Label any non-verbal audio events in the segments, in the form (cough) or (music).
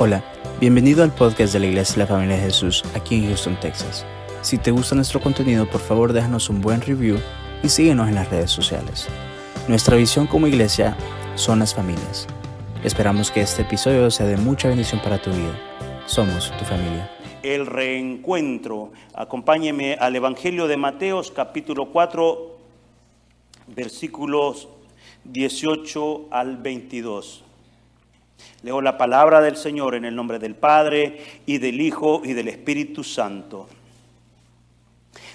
Hola, bienvenido al podcast de la Iglesia de la Familia de Jesús aquí en Houston, Texas. Si te gusta nuestro contenido, por favor déjanos un buen review y síguenos en las redes sociales. Nuestra visión como iglesia son las familias. Esperamos que este episodio sea de mucha bendición para tu vida. Somos tu familia. El reencuentro. Acompáñeme al Evangelio de Mateos capítulo 4 versículos 18 al 22. Leo la palabra del Señor en el nombre del Padre y del Hijo y del Espíritu Santo.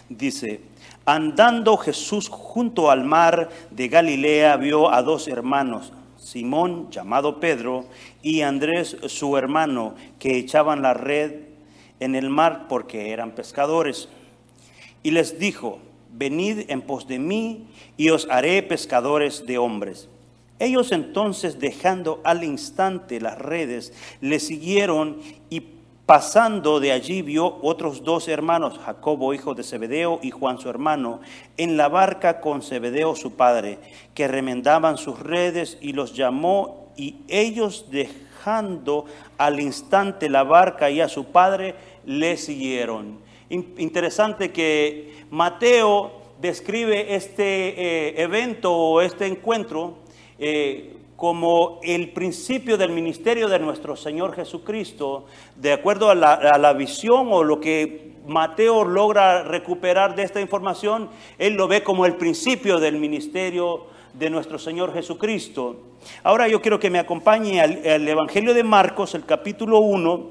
Dice, andando Jesús junto al mar de Galilea vio a dos hermanos, Simón llamado Pedro y Andrés su hermano, que echaban la red en el mar porque eran pescadores. Y les dijo, venid en pos de mí y os haré pescadores de hombres. Ellos entonces, dejando al instante las redes, le siguieron y pasando de allí vio otros dos hermanos, Jacobo, hijo de Zebedeo, y Juan, su hermano, en la barca con Zebedeo, su padre, que remendaban sus redes y los llamó, y ellos dejando al instante la barca y a su padre, le siguieron. Interesante que Mateo describe este eh, evento o este encuentro eh, como el principio del ministerio de nuestro Señor Jesucristo, de acuerdo a la, visión o lo que Mateo logra recuperar de esta información, él lo ve como el principio del ministerio de nuestro Señor Jesucristo. Ahora yo quiero que me acompañe al, Evangelio de Marcos, el capítulo 1,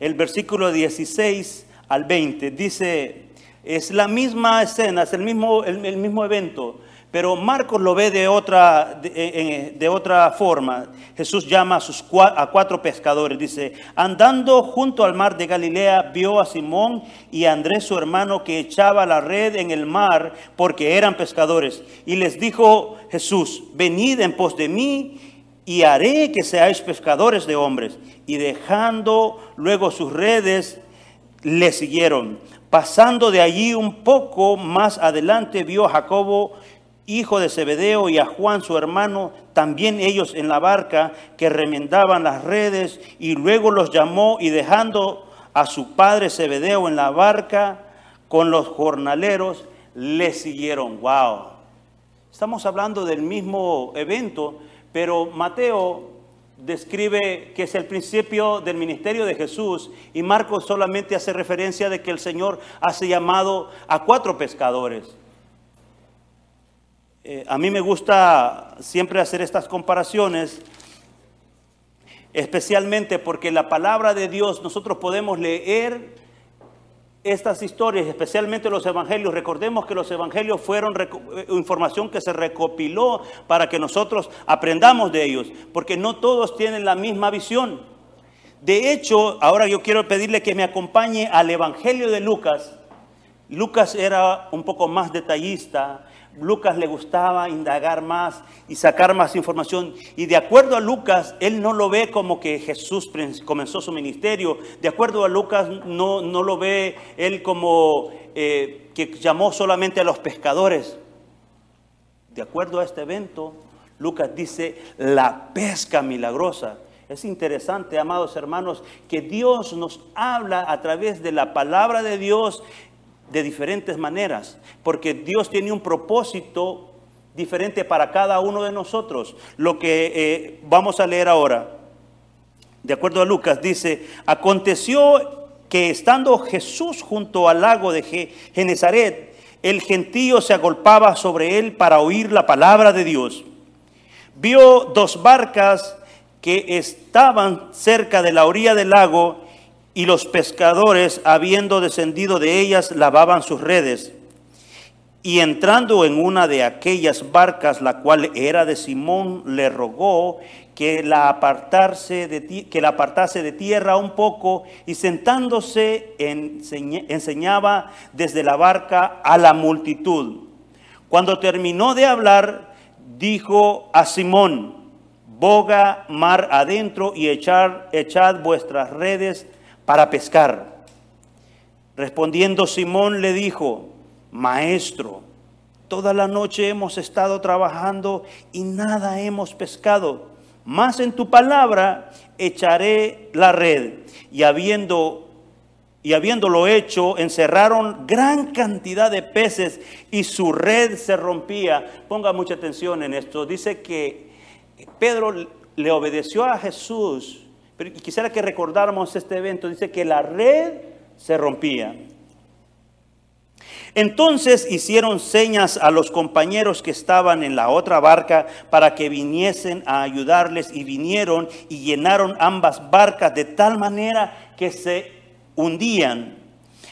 el versículo 16 al 20. Dice, es la misma escena, es el mismo, el mismo evento. Pero Marcos lo ve de otra, de, otra forma. Jesús llama a, sus, a cuatro pescadores. Dice, andando junto al mar de Galilea, vio a Simón y a Andrés su hermano que echaba la red en el mar porque eran pescadores. Y les dijo Jesús, venid en pos de mí y haré que seáis pescadores de hombres. Y dejando luego sus redes, le siguieron. Pasando de allí un poco más adelante, vio a Jacobo hijo de Zebedeo, y a Juan su hermano, también ellos en la barca, que remendaban las redes, y luego los llamó y dejando a su padre Zebedeo en la barca con los jornaleros, le siguieron. ¡Wow! Estamos hablando del mismo evento, pero Mateo describe que es el principio del ministerio de Jesús y Marcos solamente hace referencia de que el Señor hace llamado a cuatro pescadores. Eh, a mí me gusta siempre hacer estas comparaciones, especialmente porque la palabra de Dios, nosotros podemos leer estas historias, especialmente los evangelios. Recordemos que los evangelios fueron eh, información que se recopiló para que nosotros aprendamos de ellos, porque no todos tienen la misma visión. De hecho, ahora yo quiero pedirle que me acompañe al Evangelio de Lucas. Lucas era un poco más detallista Lucas le gustaba indagar más y sacar más información. Y de acuerdo a Lucas, él no lo ve como que Jesús comenzó su ministerio. De acuerdo a Lucas, no, no lo ve él como eh, que llamó solamente a los pescadores. De acuerdo a este evento, Lucas dice la pesca milagrosa. Es interesante, amados hermanos, que Dios nos habla a través de la palabra de Dios de diferentes maneras, porque Dios tiene un propósito diferente para cada uno de nosotros. Lo que eh, vamos a leer ahora, de acuerdo a Lucas, dice, aconteció que estando Jesús junto al lago de Genezaret, el gentío se agolpaba sobre él para oír la palabra de Dios. Vio dos barcas que estaban cerca de la orilla del lago y los pescadores, habiendo descendido de ellas, lavaban sus redes. Y entrando en una de aquellas barcas, la cual era de Simón, le rogó que la, apartarse de, que la apartase de tierra un poco y sentándose enseñaba desde la barca a la multitud. Cuando terminó de hablar, dijo a Simón, boga mar adentro y echar, echad vuestras redes para pescar. Respondiendo Simón le dijo, Maestro, toda la noche hemos estado trabajando y nada hemos pescado, Más en tu palabra echaré la red. Y habiendo y habiéndolo hecho, encerraron gran cantidad de peces y su red se rompía. Ponga mucha atención en esto. Dice que Pedro le obedeció a Jesús, pero quisiera que recordáramos este evento. Dice que la red se rompía. Entonces hicieron señas a los compañeros que estaban en la otra barca para que viniesen a ayudarles y vinieron y llenaron ambas barcas de tal manera que se hundían.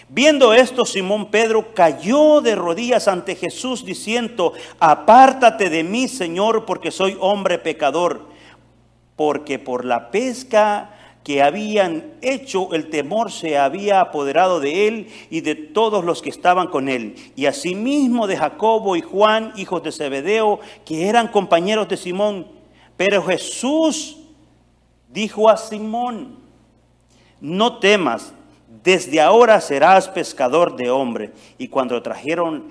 Viendo esto, Simón Pedro cayó de rodillas ante Jesús diciendo, apártate de mí, Señor, porque soy hombre pecador, porque por la pesca que habían hecho, el temor se había apoderado de él y de todos los que estaban con él, y asimismo de Jacobo y Juan, hijos de Zebedeo, que eran compañeros de Simón. Pero Jesús dijo a Simón, no temas, desde ahora serás pescador de hombre. Y cuando trajeron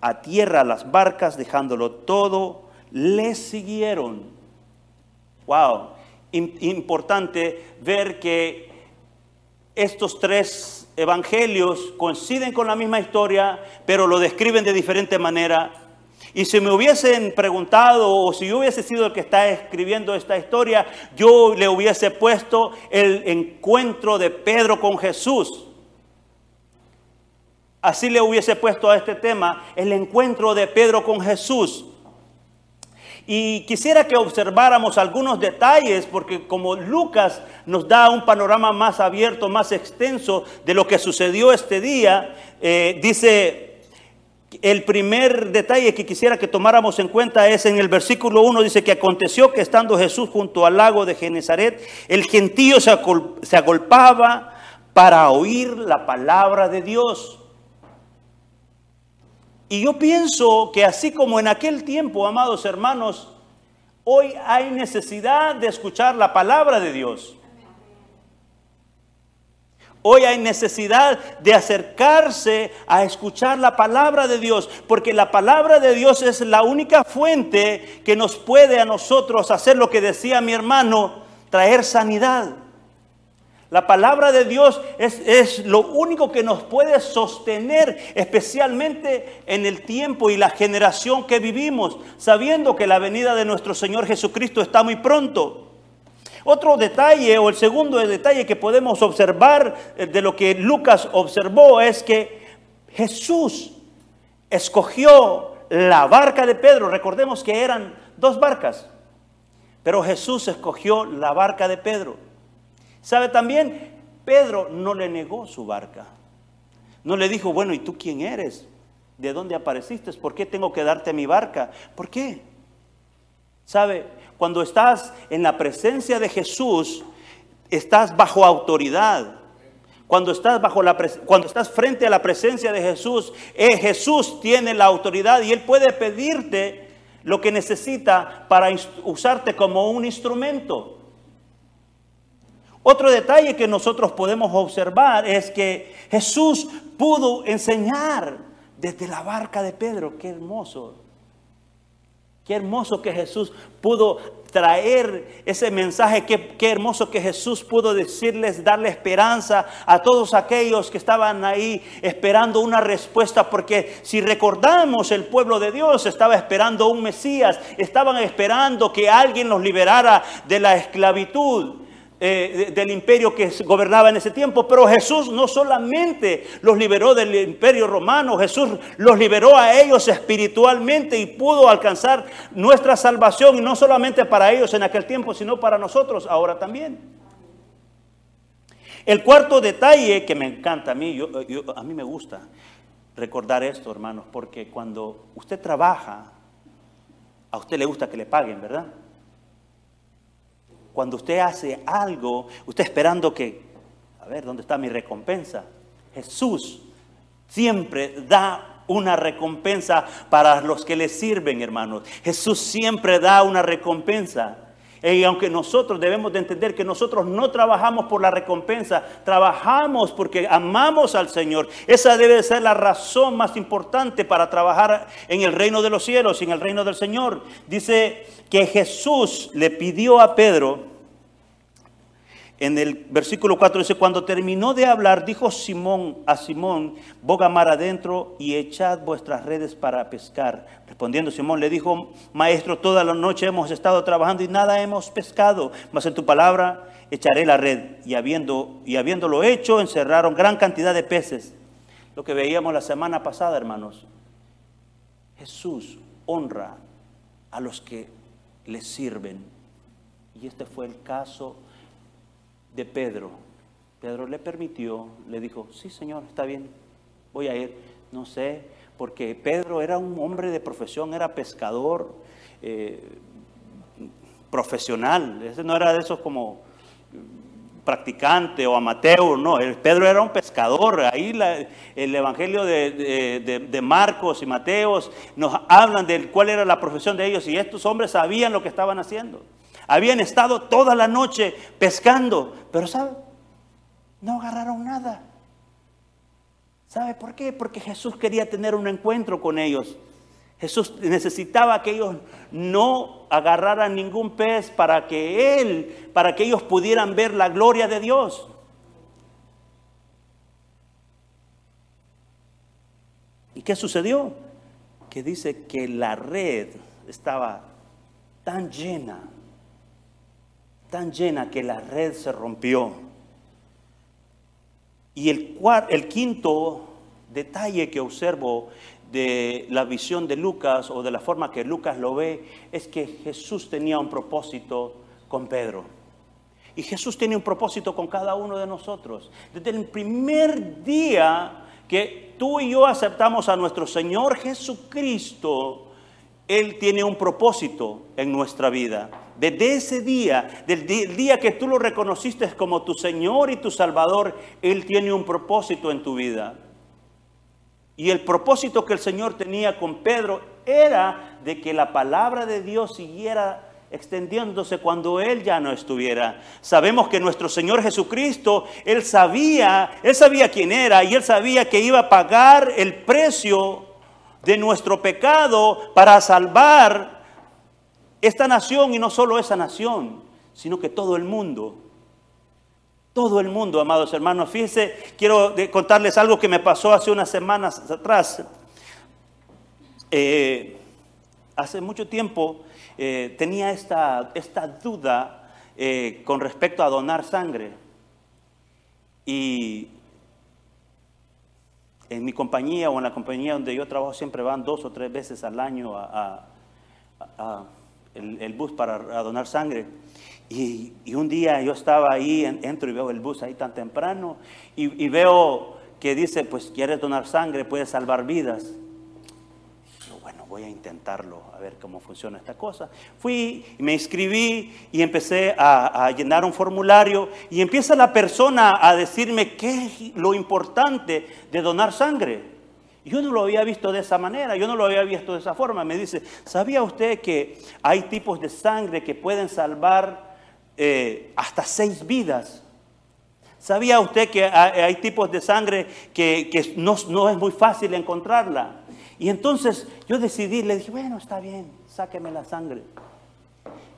a tierra las barcas, dejándolo todo, le siguieron. Wow, importante ver que estos tres evangelios coinciden con la misma historia, pero lo describen de diferente manera y si me hubiesen preguntado o si yo hubiese sido el que está escribiendo esta historia, yo le hubiese puesto el encuentro de Pedro con Jesús. Así le hubiese puesto a este tema el encuentro de Pedro con Jesús. Y quisiera que observáramos algunos detalles, porque como Lucas nos da un panorama más abierto, más extenso de lo que sucedió este día, eh, dice el primer detalle que quisiera que tomáramos en cuenta es en el versículo 1, dice que aconteció que estando Jesús junto al lago de Genezaret, el gentío se, se agolpaba para oír la palabra de Dios. Y yo pienso que así como en aquel tiempo, amados hermanos, hoy hay necesidad de escuchar la palabra de Dios. Hoy hay necesidad de acercarse a escuchar la palabra de Dios, porque la palabra de Dios es la única fuente que nos puede a nosotros hacer lo que decía mi hermano, traer sanidad. La palabra de Dios es, es, lo único que nos puede sostener, especialmente en el tiempo y la generación que vivimos, sabiendo que la venida de nuestro Señor Jesucristo está muy pronto. Otro detalle o el segundo detalle que podemos observar eh, de lo que Lucas observó es que Jesús escogió la barca de Pedro. Recordemos que eran dos barcas, pero Jesús escogió la barca de Pedro. ¿Sabe también? Pedro no le negó su barca. No le dijo, bueno, ¿y tú quién eres? ¿De dónde apareciste? ¿Por qué tengo que darte mi barca? ¿Por qué? ¿Sabe? Cuando estás en la presencia de Jesús, estás bajo autoridad. Cuando estás, bajo la, cuando estás frente a la presencia de Jesús, eh, Jesús tiene la autoridad y Él puede pedirte lo que necesita para usarte como un instrumento. Otro detalle que nosotros podemos observar es que Jesús pudo enseñar desde la barca de Pedro. Qué hermoso. Qué hermoso que Jesús pudo traer ese mensaje, qué, hermoso que Jesús pudo decirles, darle esperanza a todos aquellos que estaban ahí esperando una respuesta, porque si recordamos el pueblo de Dios estaba esperando un Mesías, estaban esperando que alguien los liberara de la esclavitud. Eh, del imperio que gobernaba en ese tiempo, pero Jesús no solamente los liberó del imperio romano, Jesús los liberó a ellos espiritualmente y pudo alcanzar nuestra salvación, y no solamente para ellos en aquel tiempo, sino para nosotros ahora también. El cuarto detalle que me encanta a mí, a mí me gusta recordar esto, hermanos, porque cuando usted trabaja, a usted le gusta que le paguen, ¿verdad? Cuando usted hace algo, usted esperando que, a ver, ¿dónde está mi recompensa? Jesús siempre da una recompensa para los que le sirven, hermanos. Jesús siempre da una recompensa. Y aunque nosotros debemos de entender que nosotros no trabajamos por la recompensa, trabajamos porque amamos al Señor. Esa debe ser la razón más importante para trabajar en el reino de los cielos, en el reino del Señor. Dice que Jesús le pidió a Pedro, en el versículo 4 dice, cuando terminó de hablar, dijo Simón a Simón, boga mar adentro y echad vuestras redes para pescar. Respondiendo Simón le dijo, maestro, toda la noche hemos estado trabajando y nada hemos pescado, mas en tu palabra echaré la red. Y, habiendo, y habiéndolo hecho, encerraron gran cantidad de peces. Lo que veíamos la semana pasada, hermanos. Jesús honra a los que le sirven. Y este fue el caso de Pedro. Pedro le permitió, le dijo, sí Señor, está bien, voy a ir. No sé, porque Pedro era un hombre de profesión, era pescador eh, profesional, ese no era de esos como practicante o amateur, no, Pedro era un pescador. Ahí el Evangelio de, de, Marcos y Mateos nos hablan de cuál era la profesión de ellos y estos hombres sabían lo que estaban haciendo. Habían estado toda la noche pescando, pero ¿sabe? No agarraron nada. ¿Sabe por qué? Porque Jesús quería tener un encuentro con ellos. Jesús necesitaba que ellos no agarraran ningún pez para que Él, para que ellos pudieran ver la gloria de Dios. ¿Y qué sucedió? Que dice que la red estaba tan llena tan llena que la red se rompió. Y el, el quinto detalle que observo de la visión de Lucas o de la forma que Lucas lo ve es que Jesús tenía un propósito con Pedro. Y Jesús tiene un propósito con cada uno de nosotros. Desde el primer día que tú y yo aceptamos a nuestro Señor Jesucristo, Él tiene un propósito en nuestra vida. Desde ese día, del día que tú lo reconociste como tu Señor y tu Salvador, Él tiene un propósito en tu vida. Y el propósito que el Señor tenía con Pedro era de que la palabra de Dios siguiera extendiéndose cuando Él ya no estuviera. Sabemos que nuestro Señor Jesucristo, Él sabía, Él sabía quién era y Él sabía que iba a pagar el precio de nuestro pecado para salvar esta nación y no solo esa nación, sino que todo el mundo. Todo el mundo, amados hermanos. Fíjense, quiero contarles algo que me pasó hace unas semanas atrás. Eh, hace mucho tiempo eh, tenía esta, esta duda eh, con respecto a donar sangre. Y en mi compañía o en la compañía donde yo trabajo siempre van dos o tres veces al año a el, bus para donar sangre. Y, un día yo estaba ahí, entro y veo el bus ahí tan temprano y, veo que dice, pues quieres donar sangre, puedes salvar vidas. bueno, voy a intentarlo, a ver cómo funciona esta cosa. Fui, me inscribí y empecé a, a llenar un formulario y empieza la persona a decirme qué es lo importante de donar sangre. Yo no lo había visto de esa manera, yo no lo había visto de esa forma. Me dice, ¿sabía usted que hay tipos de sangre que pueden salvar eh, hasta seis vidas? ¿Sabía usted que hay, tipos de sangre que, no, es muy fácil encontrarla? Y entonces yo decidí, le dije, bueno, está bien, sáqueme la sangre.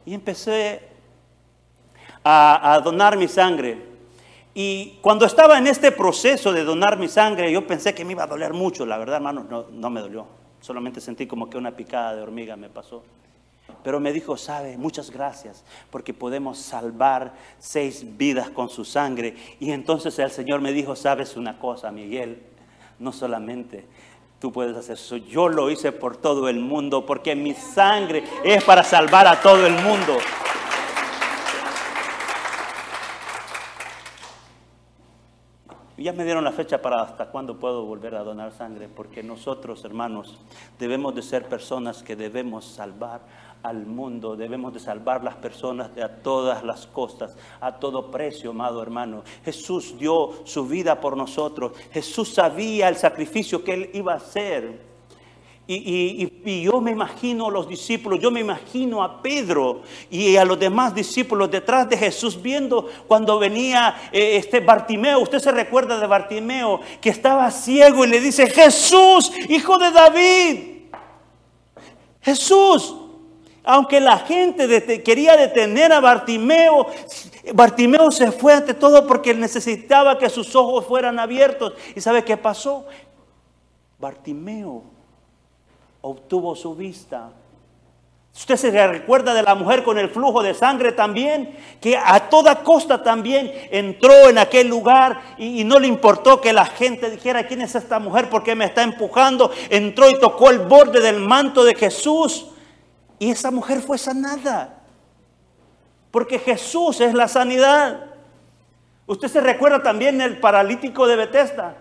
Y empecé a, a donar mi sangre. Y cuando estaba en este proceso de donar mi sangre, yo pensé que me iba a doler mucho. La verdad, hermano, no, no me dolió. Solamente sentí como que una picada de hormiga me pasó. Pero me dijo, sabe, muchas gracias, porque podemos salvar seis vidas con su sangre. Y entonces el Señor me dijo, sabes una cosa, Miguel, no solamente tú puedes hacer eso, yo lo hice por todo el mundo, porque mi sangre es para salvar a todo el mundo. Ya me dieron la fecha para hasta cuándo puedo volver a donar sangre, porque nosotros, hermanos, debemos de ser personas que debemos salvar al mundo, debemos de salvar las personas de a todas las costas, a todo precio, amado hermano. Jesús dio su vida por nosotros. Jesús sabía el sacrificio que él iba a hacer. Y, yo me imagino a los discípulos, yo me imagino a Pedro y a los demás discípulos detrás de Jesús viendo cuando venía eh, este Bartimeo. Usted se recuerda de Bartimeo que estaba ciego y le dice, Jesús, hijo de David. Jesús, aunque la gente quería detener a Bartimeo, Bartimeo se fue ante todo porque necesitaba que sus ojos fueran abiertos. ¿Y sabe qué pasó? Bartimeo obtuvo su vista. Usted se recuerda de la mujer con el flujo de sangre también, que a toda costa también entró en aquel lugar y, no le importó que la gente dijera, ¿quién es esta mujer? ¿Por qué me está empujando? Entró y tocó el borde del manto de Jesús y esa mujer fue sanada. Porque Jesús es la sanidad. Usted se recuerda también el paralítico de Bethesda.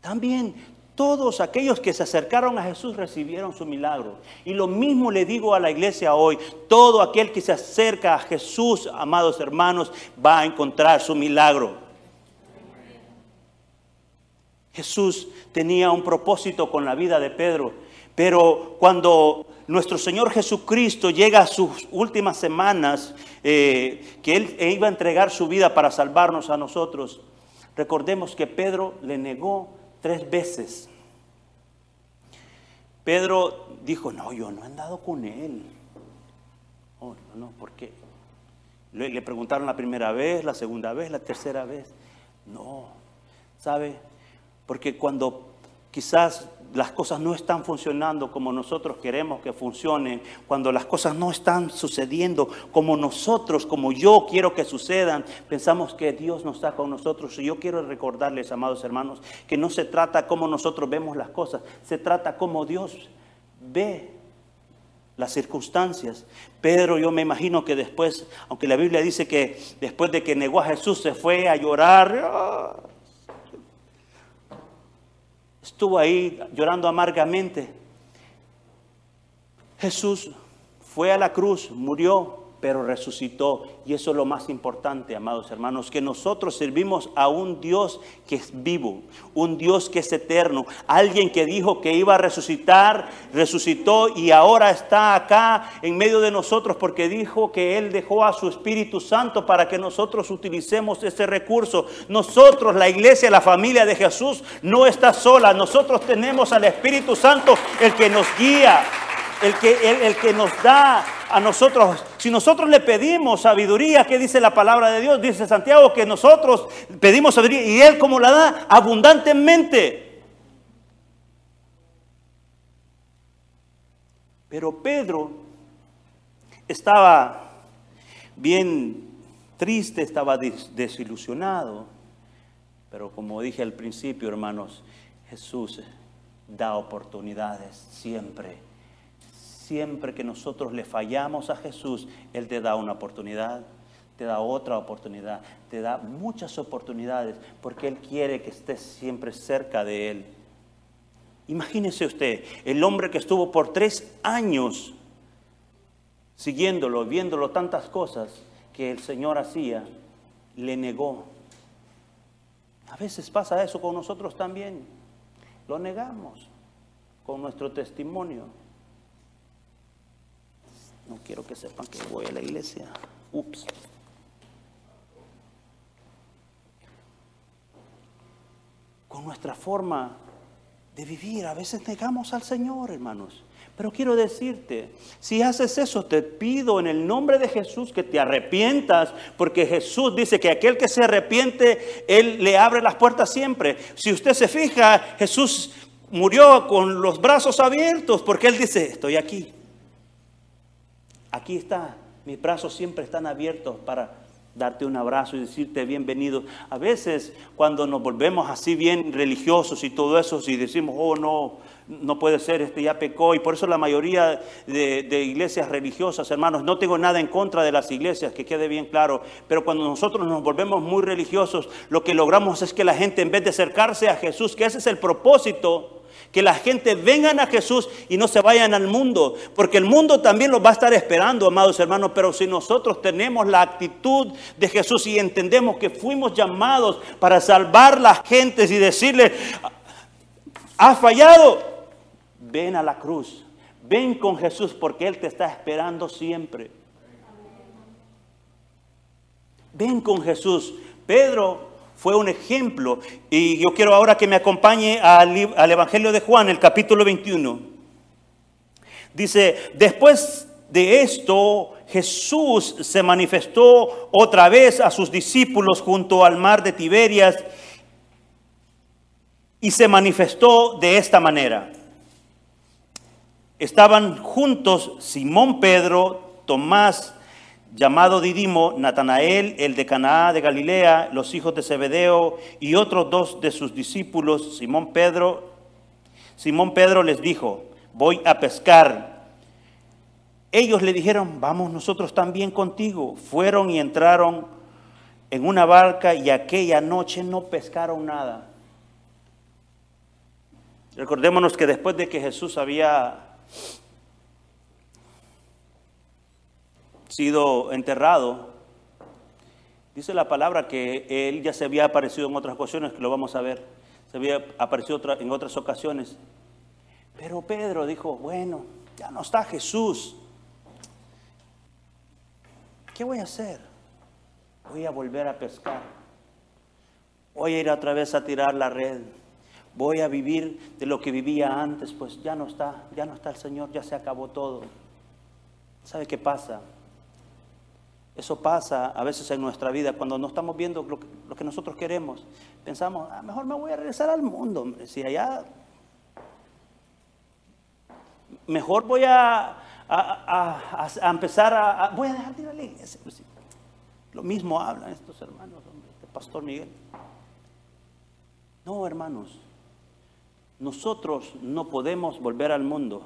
También todos aquellos que se acercaron a Jesús recibieron su milagro. Y lo mismo le digo a la iglesia hoy. Todo aquel que se acerca a Jesús, amados hermanos, va a encontrar su milagro. Jesús tenía un propósito con la vida de Pedro. Pero cuando nuestro Señor Jesucristo llega a sus últimas semanas, eh, que Él iba a entregar su vida para salvarnos a nosotros, recordemos que Pedro le negó tres veces. Pedro dijo, no, yo no he andado con él. Oh, no, ¿por qué? Le, le preguntaron la primera vez, la segunda vez, la tercera vez. No, ¿sabe? Porque cuando quizás las cosas no están funcionando como nosotros queremos que funcionen, cuando las cosas no están sucediendo como nosotros, como yo quiero que sucedan, pensamos que Dios no está con nosotros. Y yo quiero recordarles, amados hermanos, que no se trata como nosotros vemos las cosas, se trata como Dios ve las circunstancias. Pedro, yo me imagino que después, aunque la Biblia dice que después de que negó a Jesús se fue a llorar, estuvo ahí llorando amargamente. Jesús fue a la cruz, murió, pero resucitó. Y eso es lo más importante, amados hermanos, que nosotros servimos a un Dios que es vivo, un Dios que es eterno, alguien que dijo que iba a resucitar, resucitó y ahora está acá en medio de nosotros porque dijo que Él dejó a su Espíritu Santo para que nosotros utilicemos ese recurso. Nosotros, la iglesia, la familia de Jesús, no está sola. Nosotros tenemos al Espíritu Santo, el que nos guía, el que, el, que nos da a nosotros, si nosotros le pedimos sabiduría, ¿qué dice la palabra de Dios? Dice Santiago que nosotros pedimos sabiduría y Él como la da abundantemente. Pero Pedro estaba bien triste, estaba desilusionado. Pero como dije al principio, hermanos, Jesús da oportunidades siempre siempre que nosotros le fallamos a Jesús, Él te da una oportunidad, te da otra oportunidad, te da muchas oportunidades, porque Él quiere que estés siempre cerca de Él. Imagínese usted, el hombre que estuvo por tres años siguiéndolo, viéndolo tantas cosas que el Señor hacía, le negó. A veces pasa eso con nosotros también. Lo negamos con nuestro testimonio. No quiero que sepan que voy a la iglesia. Ups. Con nuestra forma de vivir, a veces negamos al Señor, hermanos. Pero quiero decirte, si haces eso, te pido en el nombre de Jesús que te arrepientas, porque Jesús dice que aquel que se arrepiente, Él le abre las puertas siempre. Si usted se fija, Jesús murió con los brazos abiertos, porque Él dice, estoy aquí aquí está, mis brazos siempre están abiertos para darte un abrazo y decirte bienvenido. A veces cuando nos volvemos así bien religiosos y todo eso, si decimos, oh no, no puede ser, este ya pecó, y por eso la mayoría de, de, iglesias religiosas, hermanos, no tengo nada en contra de las iglesias, que quede bien claro, pero cuando nosotros nos volvemos muy religiosos, lo que logramos es que la gente en vez de acercarse a Jesús, que ese es el propósito, que la gente vengan a Jesús y no se vayan al mundo, porque el mundo también los va a estar esperando, amados hermanos, pero si nosotros tenemos la actitud de Jesús y entendemos que fuimos llamados para salvar las gentes y decirle, ha fallado, ven a la cruz. Ven con Jesús porque Él te está esperando siempre. Ven con Jesús. Pedro fue un ejemplo y yo quiero ahora que me acompañe al, Evangelio de Juan, el capítulo 21. Dice, después de esto, Jesús se manifestó otra vez a sus discípulos junto al mar de Tiberias y se manifestó de esta manera. Estaban juntos Simón Pedro, Tomás, llamado Didimo, Natanael, el de Canaá de Galilea, los hijos de Zebedeo y otros dos de sus discípulos, Simón Pedro. Simón Pedro les dijo, voy a pescar ellos le dijeron, vamos nosotros también contigo. Fueron y entraron en una barca y aquella noche no pescaron nada. Recordémonos que después de que Jesús había sido enterrado, dice la palabra que él ya se había aparecido en otras ocasiones, que lo vamos a ver, se había aparecido en otras ocasiones. Pero Pedro dijo, bueno, ya no está Jesús. ¿Qué voy a hacer? Voy a volver a pescar. Voy a ir otra vez a tirar la red. Voy a vivir de lo que vivía antes, pues ya no está, ya no está el Señor, ya se acabó todo. ¿Sabe qué pasa? Eso pasa a veces en nuestra vida cuando no estamos viendo lo que, nosotros queremos. Pensamos, ah, mejor me voy a regresar al mundo. Si allá, mejor voy a, a, empezar a, Voy a dejar de ir a la iglesia. Pues lo mismo hablan estos hermanos, el pastor Miguel. No, hermanos, nosotros no podemos volver al mundo.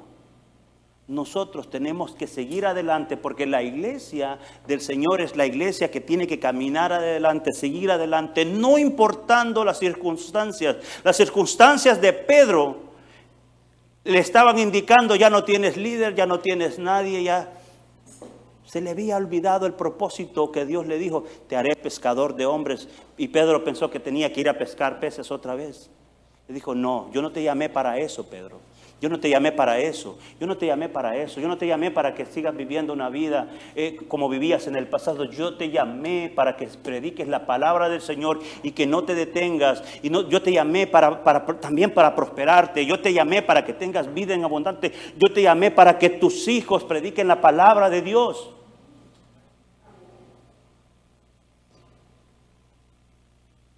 Nosotros tenemos que seguir adelante porque la iglesia del Señor es la iglesia que tiene que caminar adelante, seguir adelante, no importando las circunstancias. Las circunstancias de Pedro le estaban indicando, ya no tienes líder, ya no tienes nadie, ya se le había olvidado el propósito que Dios le dijo, te haré pescador de hombres. Y Pedro pensó que tenía que ir a pescar peces otra vez. Le dijo, no, yo no te llamé para eso, Pedro. Yo no te llamé para eso, yo no te llamé para eso, yo no te llamé para que sigas viviendo una vida eh, como vivías en el pasado, yo te llamé para que prediques la palabra del Señor y que no te detengas. Y no, yo te llamé para, también para prosperarte, yo te llamé para que tengas vida en abundante, yo te llamé para que tus hijos prediquen la palabra de Dios.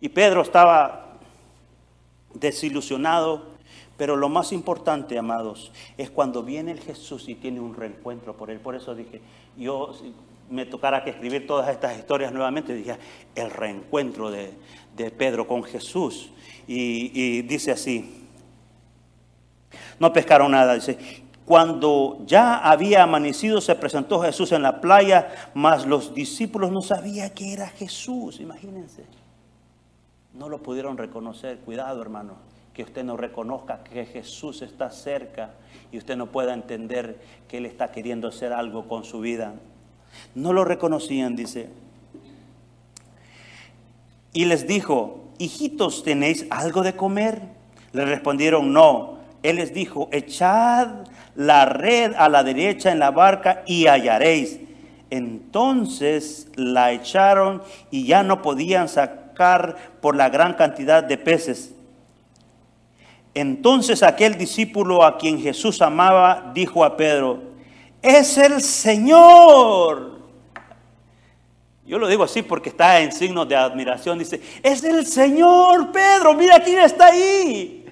Y Pedro estaba desilusionado pero lo más importante, amados, es cuando viene el Jesús y tiene un reencuentro por él. Por eso dije, yo me tocara que escribir todas estas historias nuevamente, dije, el reencuentro de, Pedro con Jesús. Y, y dice así, no pescaron nada, dice, cuando ya había amanecido se presentó Jesús en la playa, mas los discípulos no sabían que era Jesús, imagínense. No lo pudieron reconocer, cuidado hermano que usted no reconozca que Jesús está cerca y usted no pueda entender que Él está queriendo hacer algo con su vida. No lo reconocían, dice. Y les dijo, hijitos, ¿tenéis algo de comer? Le respondieron, no. Él les dijo, echad la red a la derecha en la barca y hallaréis. Entonces la echaron y ya no podían sacar por la gran cantidad de peces. Entonces aquel discípulo a quien Jesús amaba dijo a Pedro, es el Señor. Yo lo digo así porque está en signo de admiración. Dice, es el Señor, Pedro, mira quién está ahí.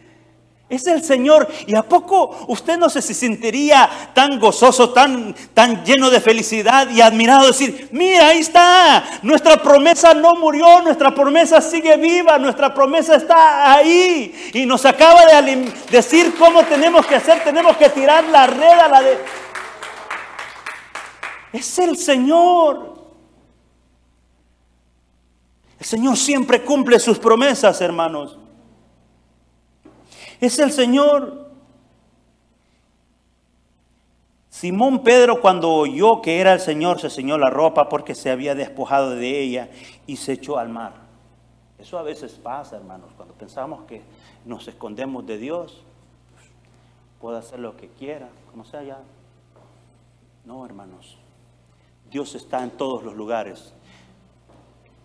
Es el Señor. ¿Y a poco usted no se sentiría tan gozoso, tan, tan lleno de felicidad y admirado? Decir, mira, ahí está. Nuestra promesa no murió, nuestra promesa sigue viva, nuestra promesa está ahí. Y nos acaba de decir cómo tenemos que hacer. Tenemos que tirar la red a la de... Es el Señor. El Señor siempre cumple sus promesas, hermanos. Es el Señor. Simón Pedro cuando oyó que era el Señor se ceñó la ropa porque se había despojado de ella y se echó al mar. Eso a veces pasa, hermanos, cuando pensamos que nos escondemos de Dios. puedo hacer lo que quiera, como sea ya. No, hermanos. Dios está en todos los lugares.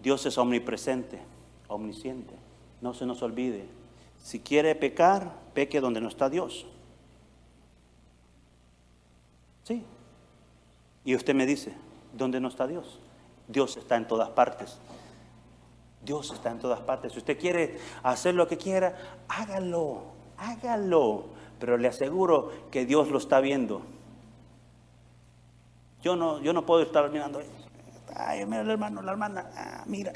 Dios es omnipresente, omnisciente. No se nos olvide. Si quiere pecar, peque donde no está Dios. Sí. Y usted me dice, ¿dónde no está Dios? Dios está en todas partes. Dios está en todas partes. Si usted quiere hacer lo que quiera, hágalo, hágalo. Pero le aseguro que Dios lo está viendo. Yo no, yo no puedo estar mirando. Ay, mira el hermano, la hermana. Ah, mira,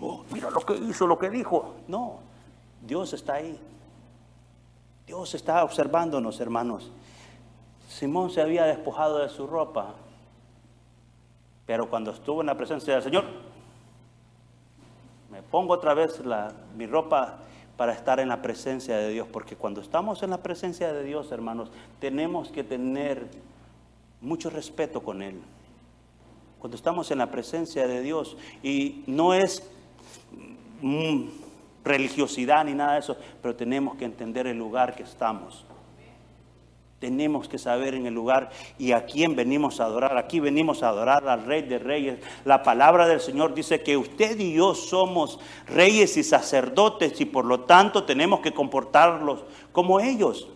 oh, mira lo que hizo, lo que dijo. No, Dios está ahí. Dios está observándonos, hermanos. Simón se había despojado de su ropa, pero cuando estuvo en la presencia del Señor, me pongo otra vez mi ropa para estar en la presencia de Dios, porque cuando estamos en la presencia de Dios, hermanos, tenemos que tener mucho respeto con Él. Cuando estamos en la presencia de Dios, y no es mm, religiosidad ni nada de eso, pero tenemos que entender el lugar que estamos. Tenemos que saber en el lugar y a quién venimos a adorar. Aquí venimos a adorar al Rey de Reyes. La palabra del Señor dice que usted y yo somos reyes y sacerdotes y por lo tanto tenemos que comportarlos como ellos.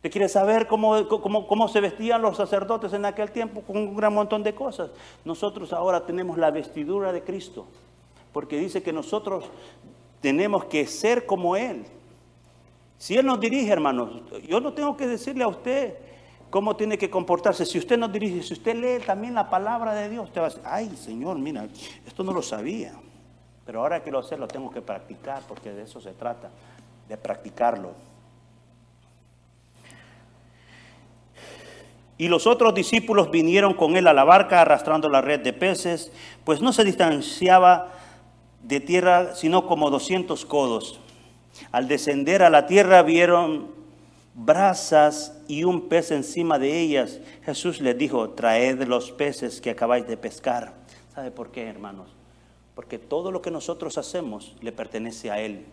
¿Te quiere saber cómo, cómo, cómo, se vestían los sacerdotes en aquel tiempo? Con un gran montón de cosas. Nosotros ahora tenemos la vestidura de Cristo, porque dice que nosotros tenemos que ser como Él. Si Él nos dirige, hermanos, yo no tengo que decirle a usted cómo tiene que comportarse. Si usted nos dirige, si usted lee también la palabra de Dios, usted va a decir, ay Señor, mira, esto no lo sabía. Pero ahora que lo sé, lo tengo que practicar, porque de eso se trata, de practicarlo. Y los otros discípulos vinieron con él a la barca arrastrando la red de peces, pues no se distanciaba de tierra sino como 200 codos. Al descender a la tierra vieron brasas y un pez encima de ellas. Jesús les dijo, traed los peces que acabáis de pescar. ¿Sabe por qué, hermanos? Porque todo lo que nosotros hacemos le pertenece a Él.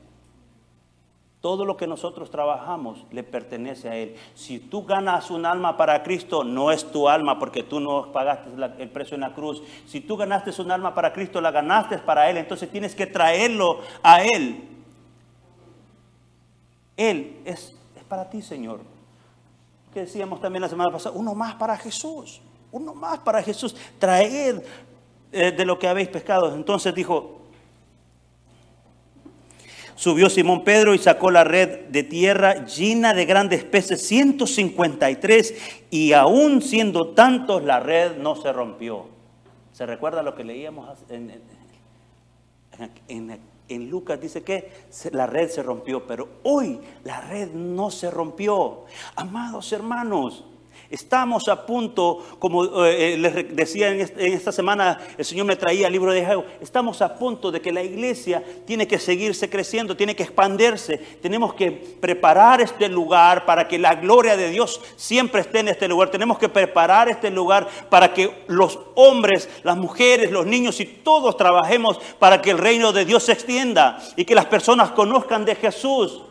Todo lo que nosotros trabajamos le pertenece a Él. Si tú ganas un alma para Cristo, no es tu alma porque tú no pagaste el precio en la cruz. Si tú ganaste un alma para Cristo, la ganaste para Él. Entonces tienes que traerlo a Él. Él es, para ti, Señor. Que decíamos también la semana pasada, uno más para Jesús, uno más para Jesús. Traed eh, de lo que habéis pescado. Entonces dijo, subió Simón Pedro y sacó la red de tierra llena de grandes peces, 153, y aún siendo tantos, la red no se rompió. ¿Se recuerda lo que leíamos en, Lucas dice que la red se rompió, pero hoy la red no se rompió. Amados hermanos, Estamos a punto, como eh, eh, les decía en, esta semana, el Señor me traía el libro de Jehová, estamos a punto de que la iglesia tiene que seguirse creciendo, tiene que expandirse. Tenemos que preparar este lugar para que la gloria de Dios siempre esté en este lugar. Tenemos que preparar este lugar para que los hombres, las mujeres, los niños y todos trabajemos para que el reino de Dios se extienda y que las personas conozcan de Jesús.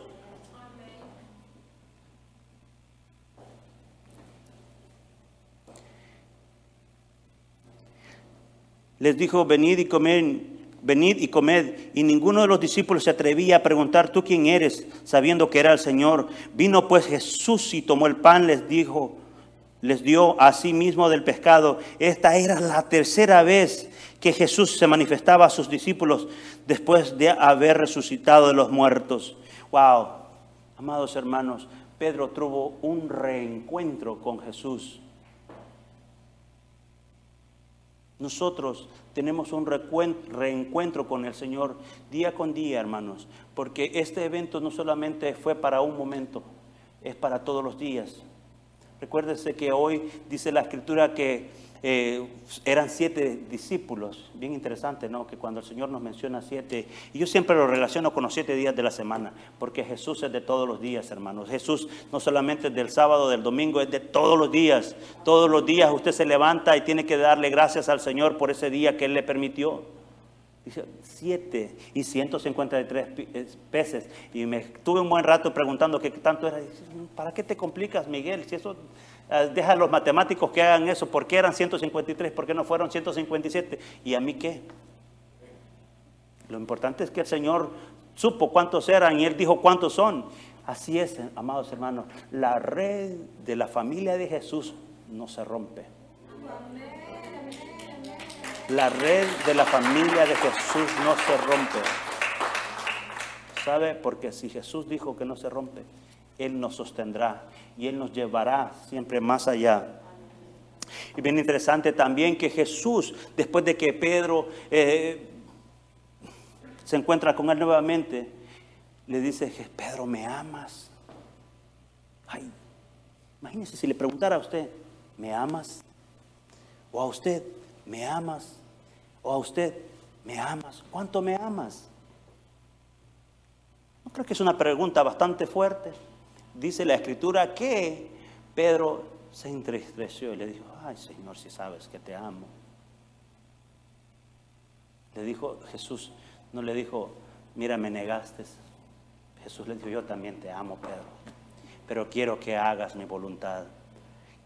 Les dijo, venid y comed, venid y comed. Y ninguno de los discípulos se atrevía a preguntar, ¿tú quién eres? Sabiendo que era el Señor. Vino pues Jesús y tomó el pan, les dijo, les dio a sí mismo del pescado. Esta era la tercera vez que Jesús se manifestaba a sus discípulos después de haber resucitado de los muertos. Wow, amados hermanos, Pedro tuvo un reencuentro con Jesús. Nosotros tenemos un reencuentro con el Señor día con día, hermanos, porque este evento no solamente fue para un momento, es para todos los días. Recuérdese que hoy dice la escritura que eh, eran siete discípulos. Bien interesante, ¿no? Que cuando el Señor nos menciona siete, y yo siempre lo relaciono con los siete días de la semana, porque Jesús es de todos los días, hermanos. Jesús no solamente es del sábado, del domingo, es de todos los días. Todos los días usted se levanta y tiene que darle gracias al Señor por ese día que Él le permitió. Dice, siete y 153 peces. Y me tuve un buen rato preguntando qué tanto era. ¿Para qué te complicas, Miguel? Si eso, eh, deja a los matemáticos que hagan eso. ¿Por qué eran 153? ¿Por qué no fueron 157? ¿Y a mí qué? Lo importante es que el Señor supo cuántos eran y Él dijo cuántos son. Así es, amados hermanos. La red de la familia de Jesús no se rompe. La red de la familia de Jesús no se rompe. ¿Sabe? Porque si Jesús dijo que no se rompe, Él nos sostendrá y Él nos llevará siempre más allá. Y bien interesante también que Jesús, después de que Pedro eh, se encuentra con Él nuevamente, le dice, Pedro, ¿me amas? Ay, imagínese si le preguntara a usted, ¿me amas? O a usted, ¿me amas? O a usted, ¿me amas? ¿Cuánto me amas? No creo que es una pregunta bastante fuerte. Dice la escritura que Pedro se entristeció y le dijo, ay Señor, si sabes que te amo. Le dijo Jesús, no le dijo, mira, me negaste. Jesús le dijo, yo también te amo, Pedro, pero quiero que hagas mi voluntad.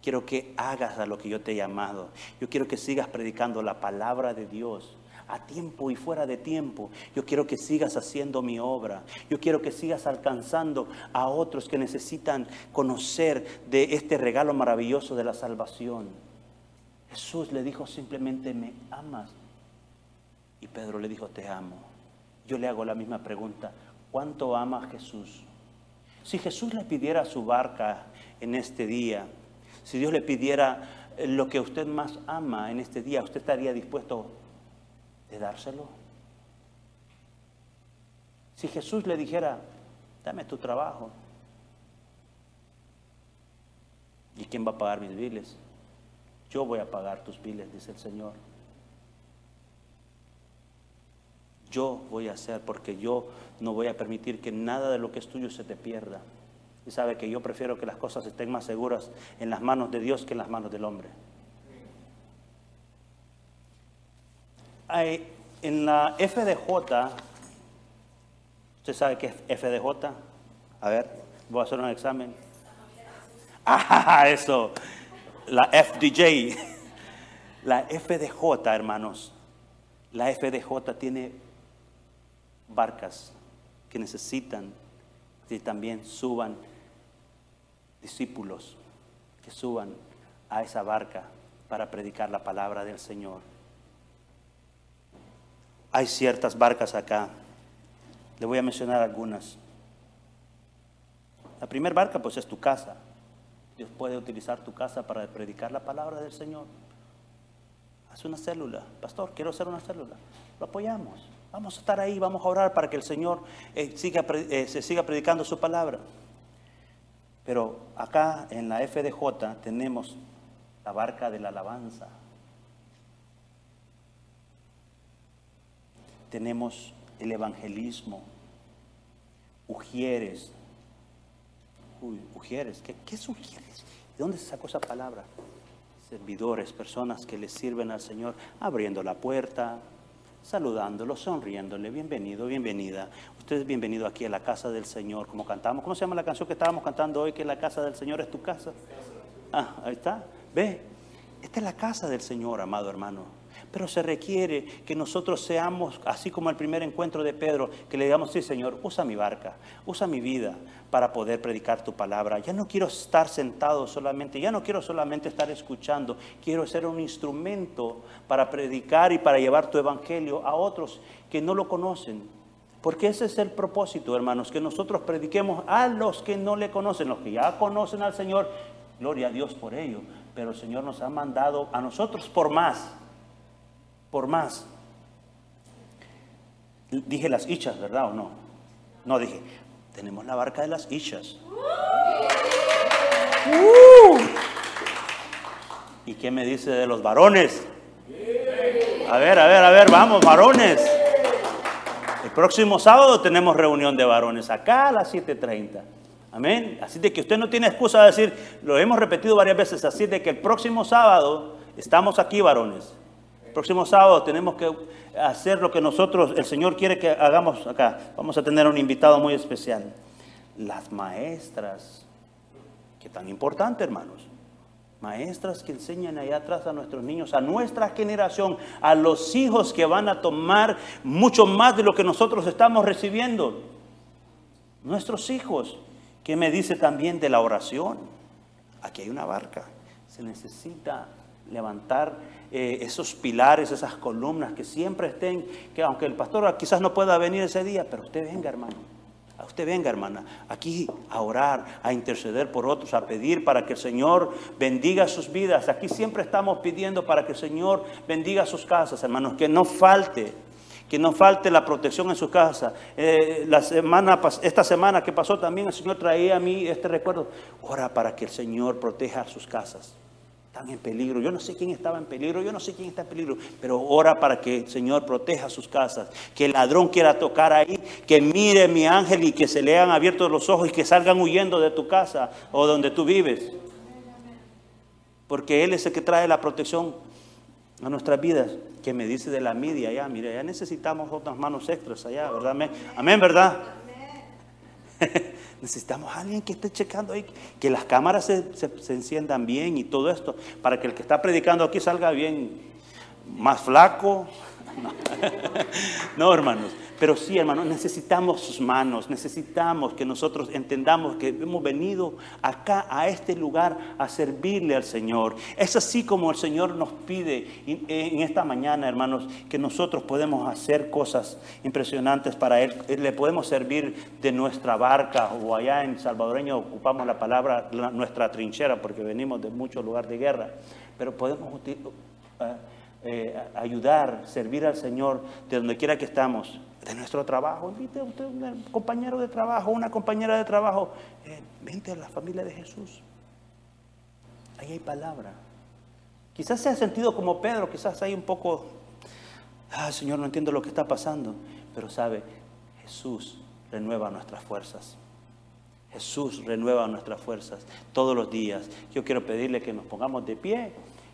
Quiero que hagas a lo que yo te he llamado. Yo quiero que sigas predicando la palabra de Dios a tiempo y fuera de tiempo. Yo quiero que sigas haciendo mi obra. Yo quiero que sigas alcanzando a otros que necesitan conocer de este regalo maravilloso de la salvación. Jesús le dijo simplemente, ¿me amas? Y Pedro le dijo, te amo. Yo le hago la misma pregunta, ¿cuánto ama Jesús? Si Jesús le pidiera su barca en este día, si Dios le pidiera lo que usted más ama en este día, ¿usted estaría dispuesto de dárselo? Si Jesús le dijera, dame tu trabajo, ¿y quién va a pagar mis biles? Yo voy a pagar tus biles, dice el Señor. Yo voy a hacer porque yo no voy a permitir que nada de lo que es tuyo se te pierda. Y sabe que yo prefiero que las cosas estén más seguras en las manos de Dios que en las manos del hombre. Hay, en la FDJ, ¿usted sabe qué es FDJ? A ver, voy a hacer un examen. (laughs) Ah, eso, la FDJ. (laughs) La FDJ, hermanos. La FDJ tiene barcas que necesitan que también suban discípulos que suban a esa barca para predicar la palabra del Señor. Hay ciertas barcas acá. Le voy a mencionar algunas. La primera barca pues es tu casa. Dios puede utilizar tu casa para predicar la palabra del Señor. Haz una célula. Pastor, quiero hacer una célula. Lo apoyamos. Vamos a estar ahí, vamos a orar para que el Señor eh, siga, eh, se siga predicando su palabra. Pero acá en la FDJ tenemos la barca de la alabanza. Tenemos el evangelismo. Ujieres. Uy, Ujieres. ¿Qué, ¿Qué es Ujieres? ¿De dónde se sacó esa palabra? Servidores, personas que le sirven al Señor, abriendo la puerta, saludándolo, sonriéndole, bienvenido, bienvenida. Usted es bienvenido aquí a la casa del Señor, como cantamos. ¿Cómo se llama la canción que estábamos cantando hoy? Que la casa del Señor es tu casa. Ah, ahí está. Ve, esta es la casa del Señor, amado hermano. Pero se requiere que nosotros seamos, así como el primer encuentro de Pedro, que le digamos, sí Señor, usa mi barca, usa mi vida para poder predicar tu palabra. Ya no quiero estar sentado solamente, ya no quiero solamente estar escuchando, quiero ser un instrumento para predicar y para llevar tu evangelio a otros que no lo conocen. Porque ese es el propósito, hermanos, que nosotros prediquemos a los que no le conocen, los que ya conocen al Señor, gloria a Dios por ello, pero el Señor nos ha mandado a nosotros por más por más. Dije las hichas, ¿verdad o no? No, dije, tenemos la barca de las hichas. Uh. ¿Y qué me dice de los varones? A ver, a ver, a ver, vamos, varones. El próximo sábado tenemos reunión de varones acá a las 7.30. Amén. Así de que usted no tiene excusa de decir, lo hemos repetido varias veces, así de que el próximo sábado estamos aquí, varones. Próximo sábado tenemos que hacer lo que nosotros, el Señor quiere que hagamos acá. Vamos a tener un invitado muy especial. Las maestras, que tan importante, hermanos. Maestras que enseñan allá atrás a nuestros niños, a nuestra generación, a los hijos que van a tomar mucho más de lo que nosotros estamos recibiendo. Nuestros hijos, que me dice también de la oración. Aquí hay una barca. Se necesita levantar eh, esos pilares, esas columnas que siempre estén, que aunque el pastor quizás no pueda venir ese día, pero usted venga, hermano. Usted venga, hermana, aquí a orar, a interceder por otros, a pedir para que el Señor bendiga sus vidas. Aquí siempre estamos pidiendo para que el Señor bendiga sus casas, hermanos, que no falte que no falte la protección en su casa. Eh, la semana, esta semana que pasó también el Señor traía a mí este recuerdo. Ora para que el Señor proteja sus casas. Están en peligro. Yo no sé quién estaba en peligro, yo no sé quién está en peligro, pero ora para que el Señor proteja sus casas. Que el ladrón quiera tocar ahí, que mire mi ángel y que se le hayan abierto los ojos y que salgan huyendo de tu casa o donde tú vives. Porque Él es el que trae la protección a nuestras vidas. Que me dice de la media allá, mire, ya necesitamos otras manos extras allá, ¿verdad? Amén, ¿verdad? (laughs) Necesitamos a alguien que esté checando ahí, que las cámaras se, se, enciendan bien y todo esto, para que el que está predicando aquí salga bien, más flaco. (laughs) no hermanos, pero sí, hermanos, necesitamos sus manos, necesitamos que nosotros entendamos que hemos venido acá, a este lugar, a servirle al Señor. Es así como el Señor nos pide en esta mañana, hermanos, que nosotros podemos hacer cosas impresionantes para Él. Le podemos servir de nuestra barca, o allá en salvadoreño ocupamos la palabra nuestra trinchera, porque venimos de muchos lugares de guerra, pero podemos uh, eh, ayudar, servir al Señor de donde quiera que estamos, de nuestro trabajo. Invite a usted un compañero de trabajo, una compañera de trabajo. Eh, vente a la familia de Jesús. Ahí hay palabra. Quizás se ha sentido como Pedro, quizás hay un poco, ah, Señor, no entiendo lo que está pasando. Pero sabe, Jesús renueva nuestras fuerzas. Jesús renueva nuestras fuerzas todos los días. Yo quiero pedirle que nos pongamos de pie.